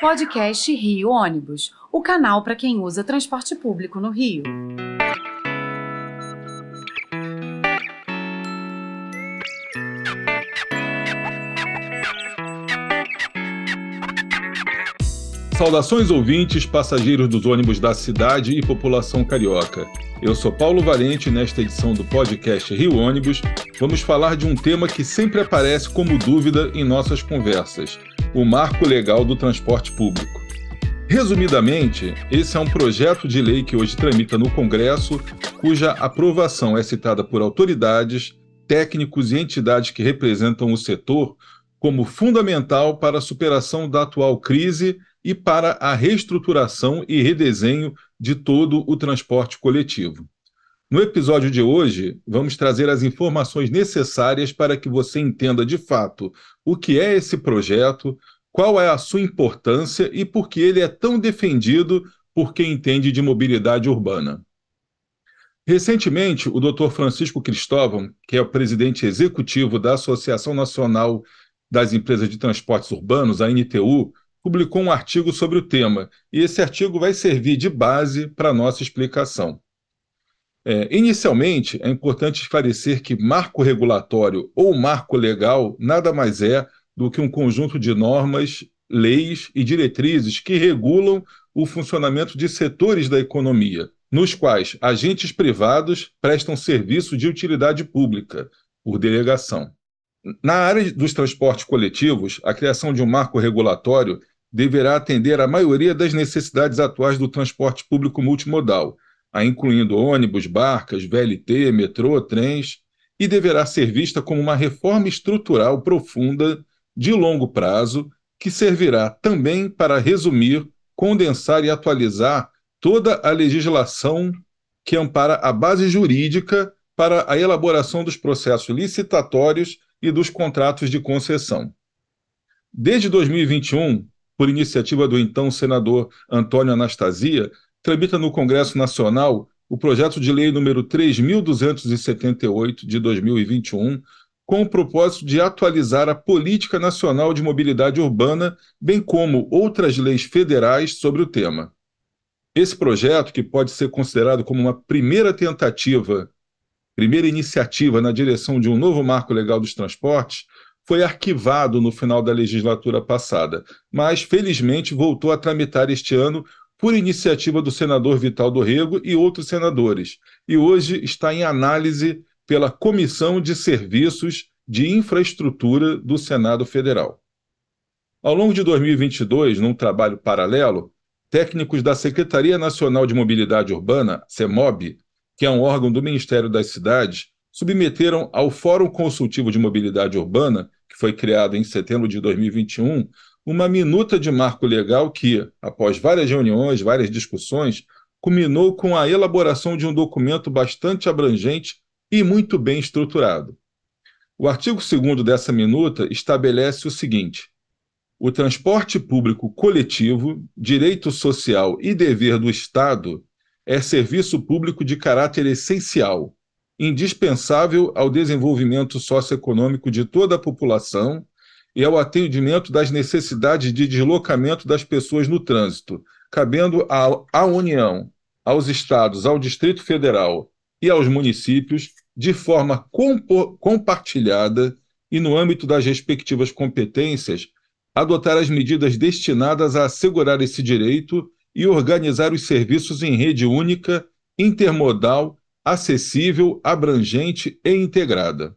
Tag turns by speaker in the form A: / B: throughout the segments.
A: Podcast Rio Ônibus, o canal para quem usa transporte público no Rio.
B: Saudações ouvintes, passageiros dos ônibus da cidade e população carioca. Eu sou Paulo Valente e nesta edição do podcast Rio Ônibus vamos falar de um tema que sempre aparece como dúvida em nossas conversas: o marco legal do transporte público. Resumidamente, esse é um projeto de lei que hoje tramita no Congresso, cuja aprovação é citada por autoridades, técnicos e entidades que representam o setor como fundamental para a superação da atual crise e para a reestruturação e redesenho de todo o transporte coletivo. No episódio de hoje, vamos trazer as informações necessárias para que você entenda de fato o que é esse projeto, qual é a sua importância e por que ele é tão defendido por quem entende de mobilidade urbana. Recentemente, o Dr. Francisco Cristóvão, que é o presidente executivo da Associação Nacional das Empresas de Transportes Urbanos, a NTU, publicou um artigo sobre o tema, e esse artigo vai servir de base para a nossa explicação. É, inicialmente, é importante esclarecer que marco regulatório ou marco legal nada mais é do que um conjunto de normas, leis e diretrizes que regulam o funcionamento de setores da economia, nos quais agentes privados prestam serviço de utilidade pública, por delegação. Na área dos transportes coletivos, a criação de um marco regulatório deverá atender à maioria das necessidades atuais do transporte público multimodal, incluindo ônibus, barcas, VLT, metrô, trens, e deverá ser vista como uma reforma estrutural profunda, de longo prazo, que servirá também para resumir, condensar e atualizar toda a legislação que ampara a base jurídica para a elaboração dos processos licitatórios e dos contratos de concessão. Desde 2021, por iniciativa do então senador Antônio Anastasia, tramita no Congresso Nacional o projeto de lei número 3278 de 2021, com o propósito de atualizar a Política Nacional de Mobilidade Urbana, bem como outras leis federais sobre o tema. Esse projeto, que pode ser considerado como uma primeira tentativa, primeira iniciativa na direção de um novo marco legal dos transportes, foi arquivado no final da legislatura passada, mas felizmente voltou a tramitar este ano por iniciativa do senador Vital do Rego e outros senadores, e hoje está em análise pela Comissão de Serviços de Infraestrutura do Senado Federal. Ao longo de 2022, num trabalho paralelo, técnicos da Secretaria Nacional de Mobilidade Urbana, CEMOB, que é um órgão do Ministério das Cidades, submeteram ao Fórum Consultivo de Mobilidade Urbana, que foi criado em setembro de 2021, uma minuta de marco legal que, após várias reuniões, várias discussões, culminou com a elaboração de um documento bastante abrangente e muito bem estruturado. O artigo 2 dessa minuta estabelece o seguinte: o transporte público coletivo, direito social e dever do Estado é serviço público de caráter essencial indispensável ao desenvolvimento socioeconômico de toda a população e ao atendimento das necessidades de deslocamento das pessoas no trânsito, cabendo à União, aos estados, ao Distrito Federal e aos municípios, de forma compartilhada e no âmbito das respectivas competências, adotar as medidas destinadas a assegurar esse direito e organizar os serviços em rede única, intermodal acessível, abrangente e integrada.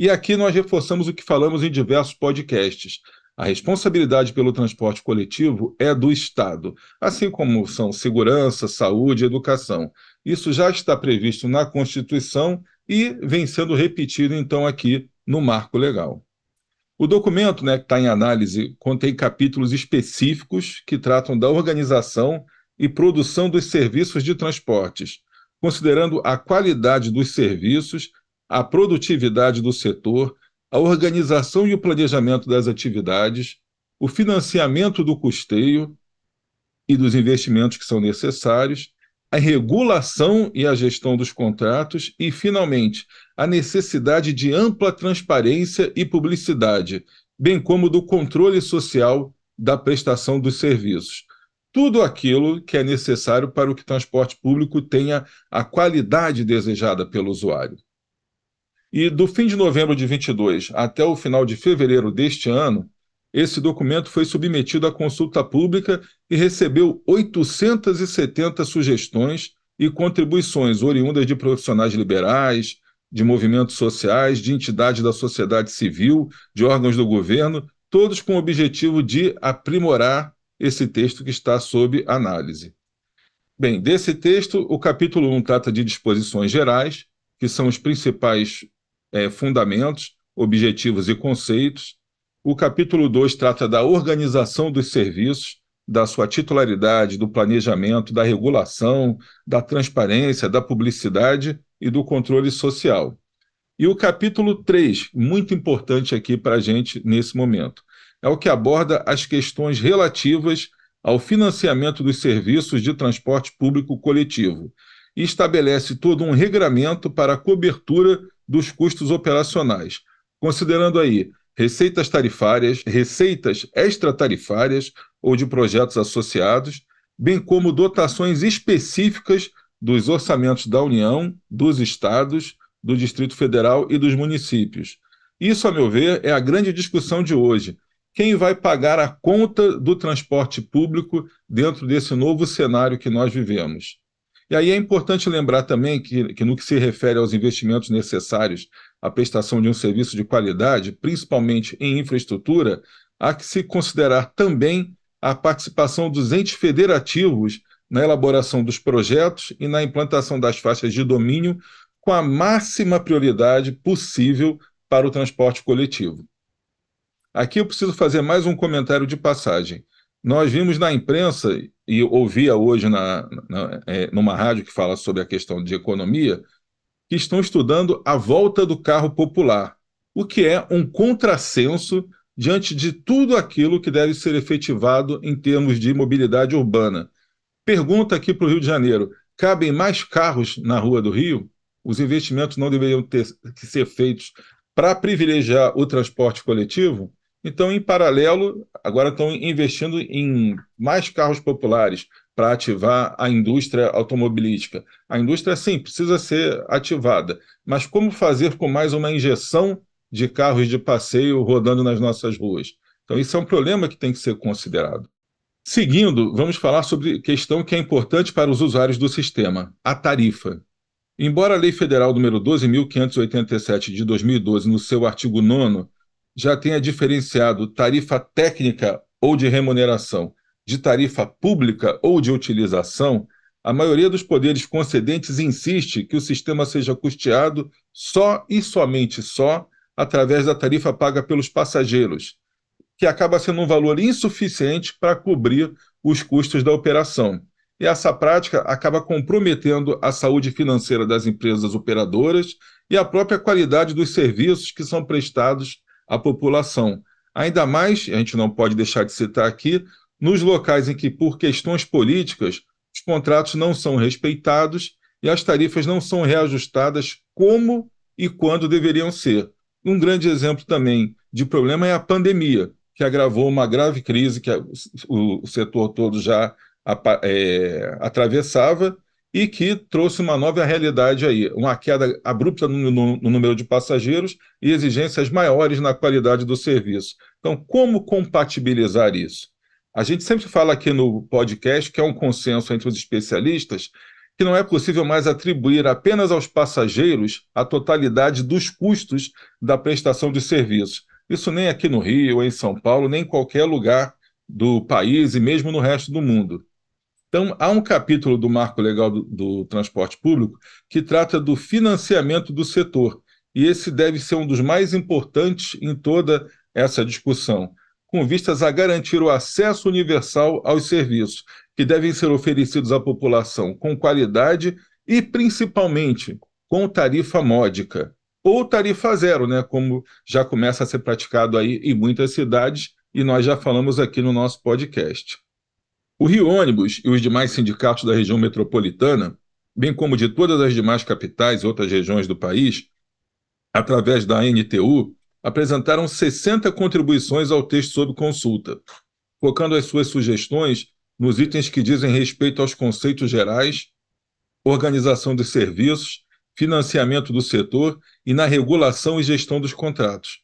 B: E aqui nós reforçamos o que falamos em diversos podcasts. A responsabilidade pelo transporte coletivo é do Estado, assim como são segurança, saúde e educação. Isso já está previsto na Constituição e vem sendo repetido, então, aqui no marco legal. O documento né, que está em análise contém capítulos específicos que tratam da organização e produção dos serviços de transportes, considerando a qualidade dos serviços, a produtividade do setor, a organização e o planejamento das atividades, o financiamento do custeio e dos investimentos que são necessários, a regulação e a gestão dos contratos e, finalmente, a necessidade de ampla transparência e publicidade, bem como do controle social da prestação dos serviços. Tudo aquilo que é necessário para que o transporte público tenha a qualidade desejada pelo usuário. E do fim de novembro de 22 até o final de fevereiro deste ano, esse documento foi submetido à consulta pública e recebeu 870 sugestões e contribuições oriundas de profissionais liberais, de movimentos sociais, de entidades da sociedade civil, de órgãos do governo, todos com o objetivo de aprimorar esse texto que está sob análise. Bem, desse texto, o capítulo 1 trata de disposições gerais, que são os principais é, fundamentos, objetivos e conceitos. O capítulo 2 trata da organização dos serviços, da sua titularidade, do planejamento, da regulação, da transparência, da publicidade e do controle social. E o capítulo 3, muito importante aqui para a gente nesse momento, é o que aborda as questões relativas ao financiamento dos serviços de transporte público coletivo e estabelece todo um regramento para a cobertura dos custos operacionais, considerando aí receitas tarifárias, receitas extratarifárias ou de projetos associados, bem como dotações específicas dos orçamentos da União, dos estados, do Distrito Federal e dos municípios. Isso, a meu ver, é a grande discussão de hoje. Quem vai pagar a conta do transporte público dentro desse novo cenário que nós vivemos? E aí é importante lembrar também que, que, no que se refere aos investimentos necessários à prestação de um serviço de qualidade, principalmente em infraestrutura, há que se considerar também a participação dos entes federativos na elaboração dos projetos e na implantação das faixas de domínio com a máxima prioridade possível para o transporte coletivo. Aqui eu preciso fazer mais um comentário de passagem. Nós vimos na imprensa, e ouvia hoje na, na, é, numa rádio que fala sobre a questão de economia, que estão estudando a volta do carro popular, o que é um contrassenso diante de tudo aquilo que deve ser efetivado em termos de mobilidade urbana. Pergunta aqui para o Rio de Janeiro: cabem mais carros na rua do Rio? Os investimentos não deveriam ter que ser feitos para privilegiar o transporte coletivo? Então, em paralelo, agora estão investindo em mais carros populares para ativar a indústria automobilística. A indústria, sim, precisa ser ativada, mas como fazer com mais uma injeção de carros de passeio rodando nas nossas ruas? Então, isso é um problema que tem que ser considerado. Seguindo, vamos falar sobre questão que é importante para os usuários do sistema, a tarifa. Embora a Lei Federal número 12.587 de 2012, no seu artigo 9 já tenha diferenciado tarifa técnica ou de remuneração de tarifa pública ou de utilização, a maioria dos poderes concedentes insiste que o sistema seja custeado só e somente só através da tarifa paga pelos passageiros, que acaba sendo um valor insuficiente para cobrir os custos da operação. E essa prática acaba comprometendo a saúde financeira das empresas operadoras e a própria qualidade dos serviços que são prestados a população. Ainda mais, a gente não pode deixar de citar aqui, nos locais em que, por questões políticas, os contratos não são respeitados e as tarifas não são reajustadas como e quando deveriam ser. Um grande exemplo também de problema é a pandemia, que agravou uma grave crise que o setor todo já é, atravessava e que trouxe uma nova realidade aí, uma queda abrupta no, no, no, número de passageiros e exigências maiores na qualidade do serviço. Então, como compatibilizar isso? A gente sempre fala aqui no podcast que é um consenso entre os especialistas que não é possível mais atribuir apenas aos passageiros a totalidade dos custos da prestação de serviços. Isso nem aqui no Rio, em São Paulo, nem em qualquer lugar do país e mesmo no resto do mundo. Então, há um capítulo do Marco Legal do, do, Transporte Público que trata do financiamento do setor, e esse deve ser um dos mais importantes em toda essa discussão, com vistas a garantir o acesso universal aos serviços, que devem ser oferecidos à população com qualidade e, principalmente, com tarifa módica, ou tarifa zero, né, como já começa a ser praticado aí em muitas cidades, e nós já falamos aqui no nosso podcast. O Rio Ônibus e os demais sindicatos da região metropolitana, bem como de todas as demais capitais e outras regiões do país, através da NTU, apresentaram 60 contribuições ao texto sob consulta. focando as suas sugestões nos itens que dizem respeito aos conceitos gerais, organização de serviços, financiamento do setor e na regulação e gestão dos contratos,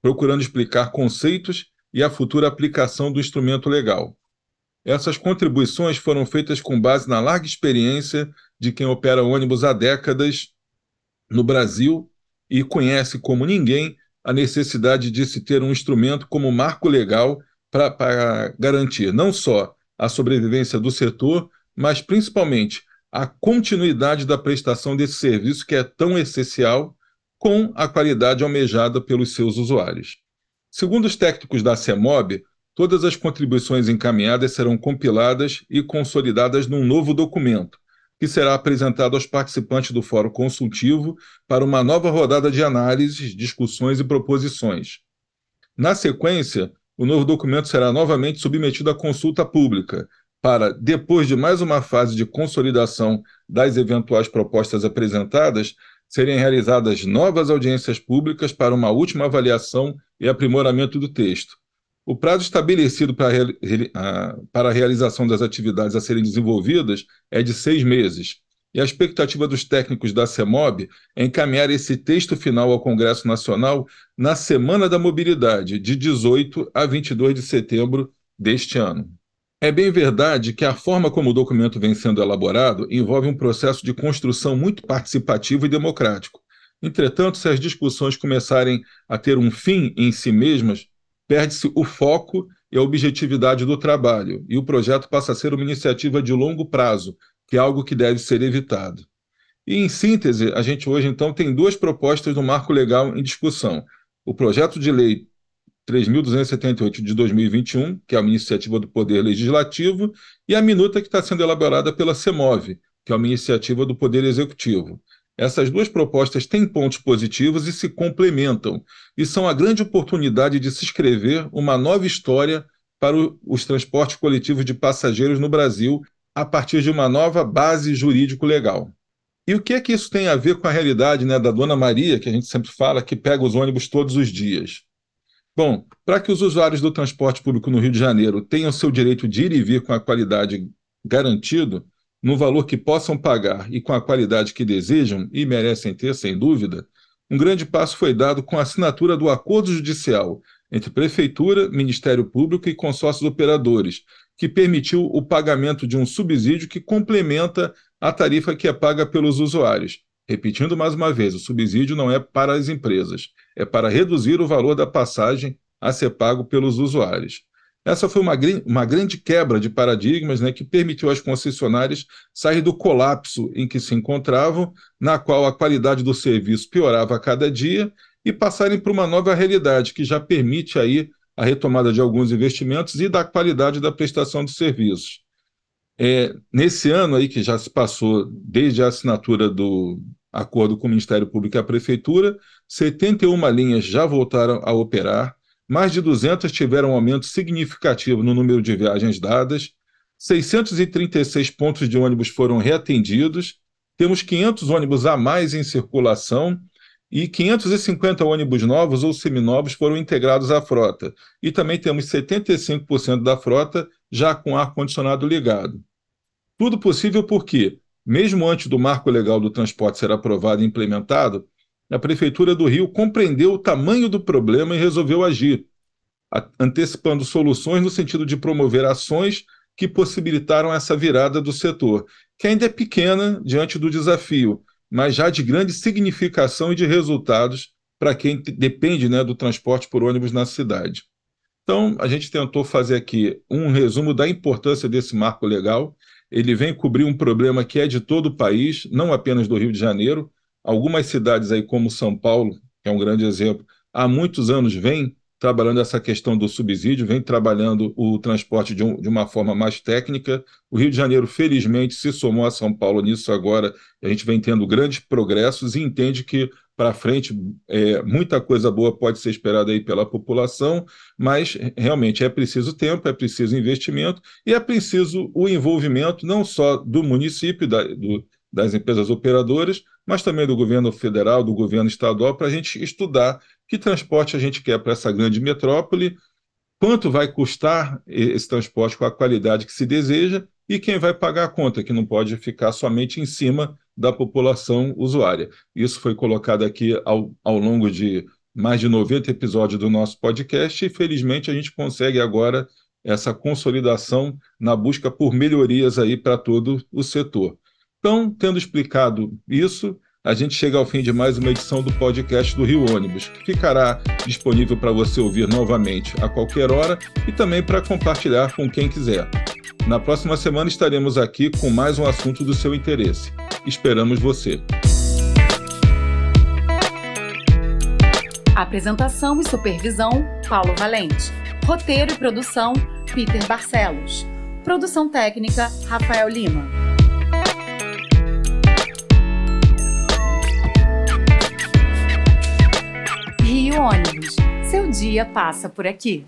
B: procurando explicar conceitos e a futura aplicação do instrumento legal. Essas contribuições foram feitas com base na larga experiência de quem opera ônibus há décadas no Brasil e conhece como ninguém a necessidade de se ter um instrumento como marco legal para garantir não só a sobrevivência do setor, mas principalmente a continuidade da prestação desse serviço que é tão essencial com a qualidade almejada pelos seus usuários. Segundo os técnicos da CEMOB, todas as contribuições encaminhadas serão compiladas e consolidadas num novo documento, que será apresentado aos participantes do Fórum Consultivo para uma nova rodada de análises, discussões e proposições. Na sequência, o novo documento será novamente submetido à consulta pública, para, depois de mais uma fase de consolidação das eventuais propostas apresentadas, serem realizadas novas audiências públicas para uma última avaliação e aprimoramento do texto. O prazo estabelecido para, para a realização das atividades a serem desenvolvidas é de seis meses, e a expectativa dos técnicos da CEMOB é encaminhar esse texto final ao Congresso Nacional na Semana da Mobilidade, de 18 a 22 de setembro deste ano. É bem verdade que a forma como o documento vem sendo elaborado envolve um processo de construção muito participativo e democrático. Entretanto, se as discussões começarem a ter um fim em si mesmas, perde-se o foco e a objetividade do trabalho, e o projeto passa a ser uma iniciativa de longo prazo, que é algo que deve ser evitado. E, em síntese, a gente hoje, então, tem duas propostas do marco legal em discussão. O projeto de lei 3.278 de 2021, que é uma iniciativa do Poder Legislativo, e a minuta que está sendo elaborada pela CEMOV, que é uma iniciativa do Poder Executivo. Essas duas propostas têm pontos positivos e se complementam, e são a grande oportunidade de se escrever uma nova história para os transportes coletivos de passageiros no Brasil a partir de uma nova base jurídico-legal. E o que é que isso tem a ver com a realidade né, da Dona Maria, que a gente sempre fala, que pega os ônibus todos os dias? Bom, para que os usuários do transporte público no Rio de Janeiro tenham seu direito de ir e vir com a qualidade garantido, no valor que possam pagar e com a qualidade que desejam e merecem ter, sem dúvida, um grande passo foi dado com a assinatura do acordo judicial entre Prefeitura, Ministério Público e consórcios operadores, que permitiu o pagamento de um subsídio que complementa a tarifa que é paga pelos usuários. Repetindo mais uma vez, o subsídio não é para as empresas, é para reduzir o valor da passagem a ser pago pelos usuários. Essa foi uma, uma grande quebra de paradigmas né, que permitiu às concessionárias sair do colapso em que se encontravam, na qual a qualidade do serviço piorava a cada dia, e passarem para uma nova realidade que já permite aí a retomada de alguns investimentos e da qualidade da prestação de serviços. É, nesse ano aí que já se passou desde a assinatura do acordo com o Ministério Público e a Prefeitura, 71 linhas já voltaram a operar, mais de 200 tiveram um aumento significativo no número de viagens dadas, 636 pontos de ônibus foram reatendidos, temos 500 ônibus a mais em circulação e 550 ônibus novos ou seminovos foram integrados à frota. E também temos 75% da frota já com ar-condicionado ligado. Tudo possível porque, mesmo antes do marco legal do transporte ser aprovado e implementado, a Prefeitura do Rio compreendeu o tamanho do problema e resolveu agir, antecipando soluções no sentido de promover ações que possibilitaram essa virada do setor, que ainda é pequena diante do desafio, mas já de grande significação e de resultados para quem depende né, do transporte por ônibus na cidade. Então, a gente tentou fazer aqui um resumo da importância desse marco legal. Ele vem cobrir um problema que é de todo o país, não apenas do Rio de Janeiro, Algumas cidades aí, como São Paulo, que é um grande exemplo, há muitos anos vem trabalhando essa questão do subsídio, vem trabalhando o transporte de, um, de, uma forma mais técnica. O Rio de Janeiro, felizmente, se somou a São Paulo nisso agora. A gente vem tendo grandes progressos e entende que para frente é, muita coisa boa pode ser esperada aí pela população, mas realmente é preciso tempo, é preciso investimento e é preciso o envolvimento não só do município, da, do, das empresas operadoras, mas também do governo federal, do governo estadual, para a gente estudar que transporte a gente quer para essa grande metrópole quanto vai custar esse transporte com a qualidade que se deseja e quem vai pagar a conta, que não pode ficar somente em cima da população usuária. Isso foi colocado aqui ao, ao longo de mais de 90 episódios do nosso podcast e, felizmente, a gente consegue agora essa consolidação na busca por melhorias aí para todo o setor. Então, tendo explicado isso, a gente chega ao fim de mais uma edição do podcast do Rio Ônibus, que ficará disponível para você ouvir novamente a qualquer hora e também para compartilhar com quem quiser. Na próxima semana estaremos aqui com mais um assunto do seu interesse. Esperamos você.
A: Apresentação e supervisão: Paulo Valente. Roteiro e produção: Peter Barcelos. Produção técnica: Rafael Lima. Ônibus. Seu dia passa por aqui.